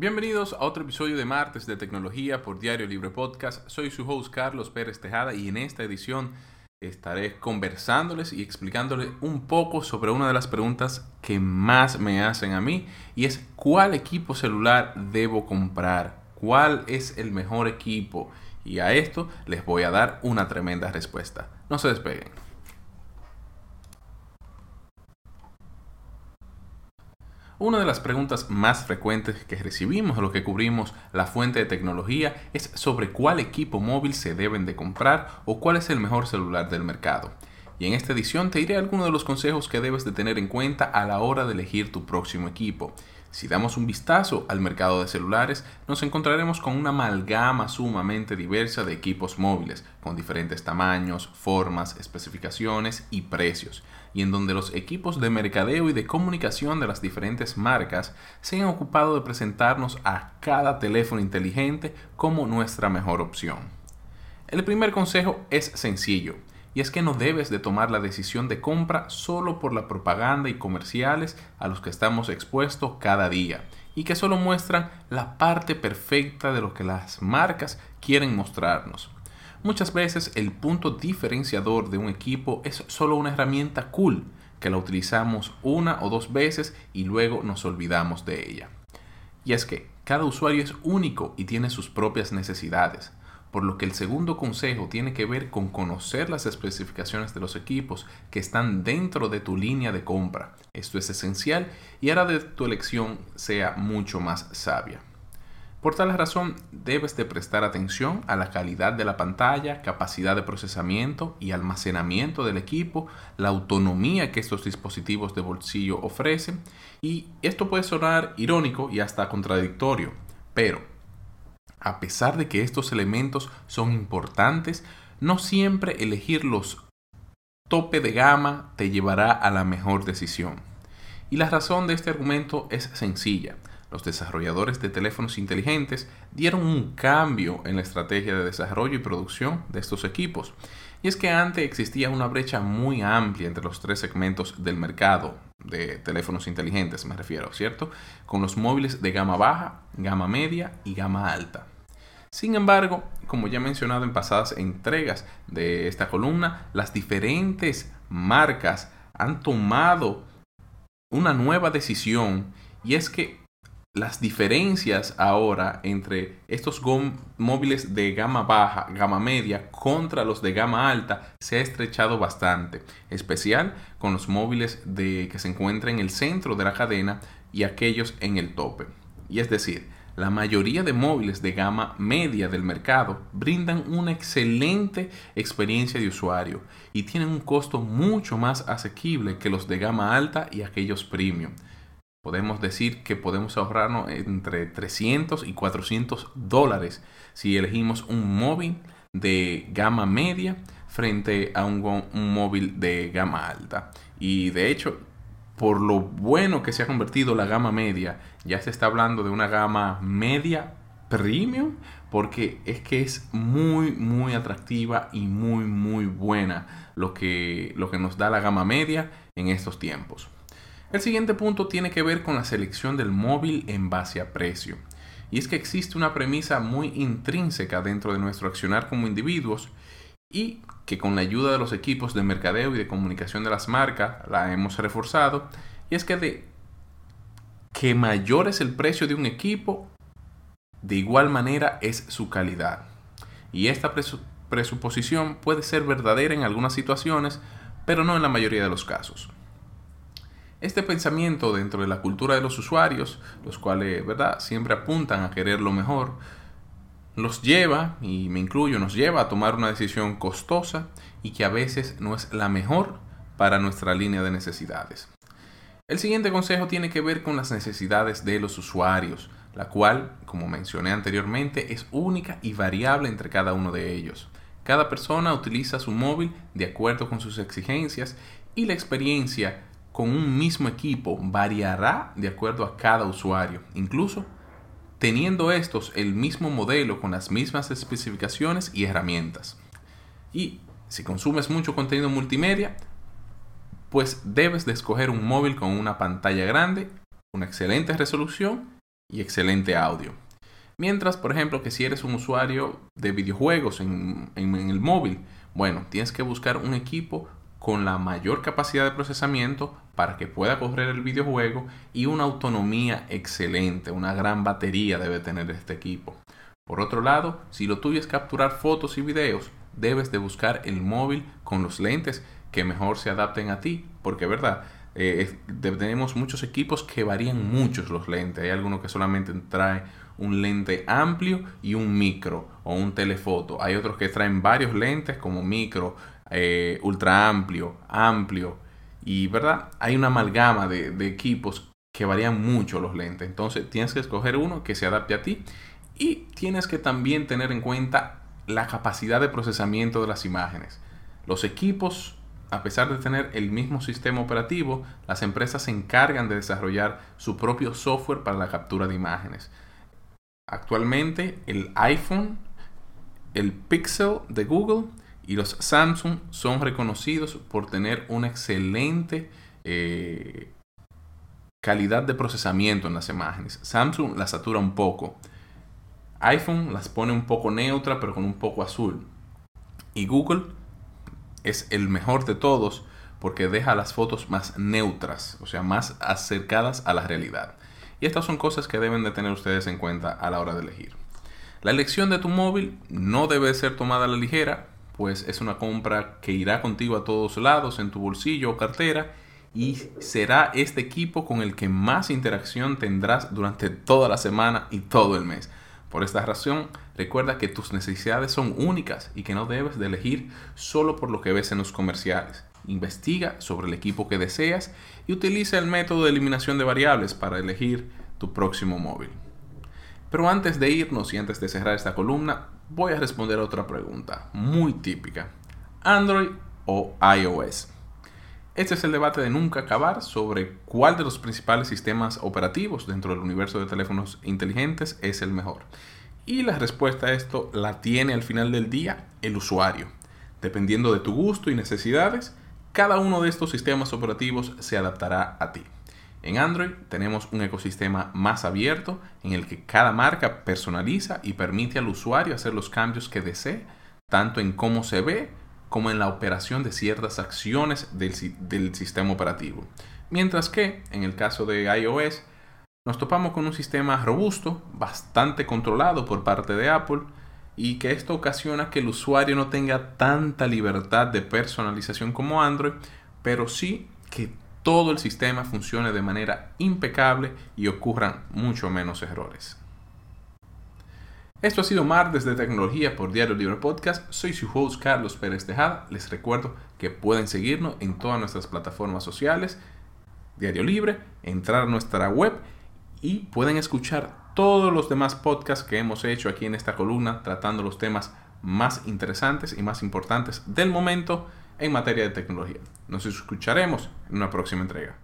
Bienvenidos a otro episodio de Martes de Tecnología por Diario Libre Podcast. Soy su host Carlos Pérez Tejada y en esta edición estaré conversándoles y explicándoles un poco sobre una de las preguntas que más me hacen a mí y es ¿cuál equipo celular debo comprar? ¿Cuál es el mejor equipo? Y a esto les voy a dar una tremenda respuesta. No se despeguen. Una de las preguntas más frecuentes que recibimos a lo que cubrimos la fuente de tecnología es sobre cuál equipo móvil se deben de comprar o cuál es el mejor celular del mercado. Y en esta edición te diré algunos de los consejos que debes de tener en cuenta a la hora de elegir tu próximo equipo. Si damos un vistazo al mercado de celulares, nos encontraremos con una amalgama sumamente diversa de equipos móviles, con diferentes tamaños, formas, especificaciones y precios, y en donde los equipos de mercadeo y de comunicación de las diferentes marcas se han ocupado de presentarnos a cada teléfono inteligente como nuestra mejor opción. El primer consejo es sencillo, y es que no debes de tomar la decisión de compra solo por la propaganda y comerciales a los que estamos expuestos cada día y que solo muestran la parte perfecta de lo que las marcas quieren mostrarnos. Muchas veces el punto diferenciador de un equipo es solo una herramienta cool que la utilizamos una o dos veces y luego nos olvidamos de ella. Y es que cada usuario es único y tiene sus propias necesidades por lo que el segundo consejo tiene que ver con conocer las especificaciones de los equipos que están dentro de tu línea de compra. Esto es esencial y hará de tu elección sea mucho más sabia. Por tal razón, debes de prestar atención a la calidad de la pantalla, capacidad de procesamiento y almacenamiento del equipo, la autonomía que estos dispositivos de bolsillo ofrecen, y esto puede sonar irónico y hasta contradictorio, pero a pesar de que estos elementos son importantes, no siempre elegir los tope de gama te llevará a la mejor decisión. Y la razón de este argumento es sencilla. Los desarrolladores de teléfonos inteligentes dieron un cambio en la estrategia de desarrollo y producción de estos equipos. Y es que antes existía una brecha muy amplia entre los tres segmentos del mercado de teléfonos inteligentes, me refiero, ¿cierto? Con los móviles de gama baja, gama media y gama alta. Sin embargo, como ya he mencionado en pasadas entregas de esta columna, las diferentes marcas han tomado una nueva decisión y es que las diferencias ahora entre estos móviles de gama baja, gama media contra los de gama alta se ha estrechado bastante, especial con los móviles que se encuentran en el centro de la cadena y aquellos en el tope. Y es decir, la mayoría de móviles de gama media del mercado brindan una excelente experiencia de usuario y tienen un costo mucho más asequible que los de gama alta y aquellos premium. Podemos decir que podemos ahorrarnos entre 300 y 400 dólares si elegimos un móvil de gama media frente a un, un móvil de gama alta. Y de hecho, por lo bueno que se ha convertido la gama media, ya se está hablando de una gama media premium, porque es que es muy, muy atractiva y muy, muy buena lo que, lo que nos da la gama media en estos tiempos. El siguiente punto tiene que ver con la selección del móvil en base a precio. Y es que existe una premisa muy intrínseca dentro de nuestro accionar como individuos y que con la ayuda de los equipos de mercadeo y de comunicación de las marcas la hemos reforzado, y es que de que mayor es el precio de un equipo, de igual manera es su calidad. Y esta presuposición puede ser verdadera en algunas situaciones, pero no en la mayoría de los casos. Este pensamiento dentro de la cultura de los usuarios, los cuales, ¿verdad?, siempre apuntan a querer lo mejor, los lleva, y me incluyo, nos lleva a tomar una decisión costosa y que a veces no es la mejor para nuestra línea de necesidades. El siguiente consejo tiene que ver con las necesidades de los usuarios, la cual, como mencioné anteriormente, es única y variable entre cada uno de ellos. Cada persona utiliza su móvil de acuerdo con sus exigencias y la experiencia con un mismo equipo variará de acuerdo a cada usuario. Incluso teniendo estos el mismo modelo con las mismas especificaciones y herramientas. Y si consumes mucho contenido multimedia, pues debes de escoger un móvil con una pantalla grande, una excelente resolución y excelente audio. Mientras, por ejemplo, que si eres un usuario de videojuegos en, el móvil, bueno, tienes que buscar un equipo con la mayor capacidad de procesamiento para que pueda correr el videojuego y una autonomía excelente, una gran batería debe tener este equipo. Por otro lado, si lo tuyo es capturar fotos y videos, debes de buscar el móvil con los lentes que mejor se adapten a ti, porque verdad, eh, tenemos muchos equipos que varían muchos los lentes. Hay algunos que solamente trae un lente amplio y un micro o un telefoto. Hay otros que traen varios lentes como micro, eh, ultra amplio, amplio. Y verdad, hay una amalgama de, de equipos que varían mucho los lentes. Entonces tienes que escoger uno que se adapte a ti y tienes que también tener en cuenta la capacidad de procesamiento de las imágenes. Los equipos a pesar de tener el mismo sistema operativo, las empresas se encargan de desarrollar su propio software para la captura de imágenes. Actualmente el iPhone, el Pixel de Google y los Samsung son reconocidos por tener una excelente eh, calidad de procesamiento en las imágenes. Samsung las satura un poco. iPhone las pone un poco neutra pero con un poco azul. Y Google es el mejor de todos porque deja las fotos más neutras, o sea, más acercadas a la realidad. Y estas son cosas que deben de tener ustedes en cuenta a la hora de elegir. La elección de tu móvil no debe ser tomada a la ligera, pues es una compra que irá contigo a todos lados en tu bolsillo o cartera y será este equipo con el que más interacción tendrás durante toda la semana y todo el mes. Por esta razón, recuerda que tus necesidades son únicas y que no debes de elegir solo por lo que ves en los comerciales. Investiga sobre el equipo que deseas y utiliza el método de eliminación de variables para elegir tu próximo móvil. Pero antes de irnos y antes de cerrar esta columna, voy a responder a otra pregunta muy típica. ¿Android o iOS? Este es el debate de nunca acabar sobre cuál de los principales sistemas operativos dentro del universo de teléfonos inteligentes es el mejor. Y la respuesta a esto la tiene al final del día el usuario. Dependiendo de tu gusto y necesidades, cada uno de estos sistemas operativos se adaptará a ti. En Android tenemos un ecosistema más abierto en el que cada marca personaliza y permite al usuario hacer los cambios que desee, tanto en cómo se ve como en la operación de ciertas acciones del, sistema operativo. Mientras que, en el caso de iOS, nos topamos con un sistema robusto, bastante controlado por parte de Apple, y que esto ocasiona que el usuario no tenga tanta libertad de personalización como Android, pero sí que todo el sistema funcione de manera impecable y ocurran mucho menos errores. Esto ha sido Martes de Tecnología por Diario Libre Podcast. Soy su host Carlos Pérez Tejada. Les recuerdo que pueden seguirnos en todas nuestras plataformas sociales, Diario Libre, entrar a nuestra web y pueden escuchar todos los demás podcasts que hemos hecho aquí en esta columna tratando los temas más interesantes y más importantes del momento en materia de tecnología. Nos escucharemos en una próxima entrega.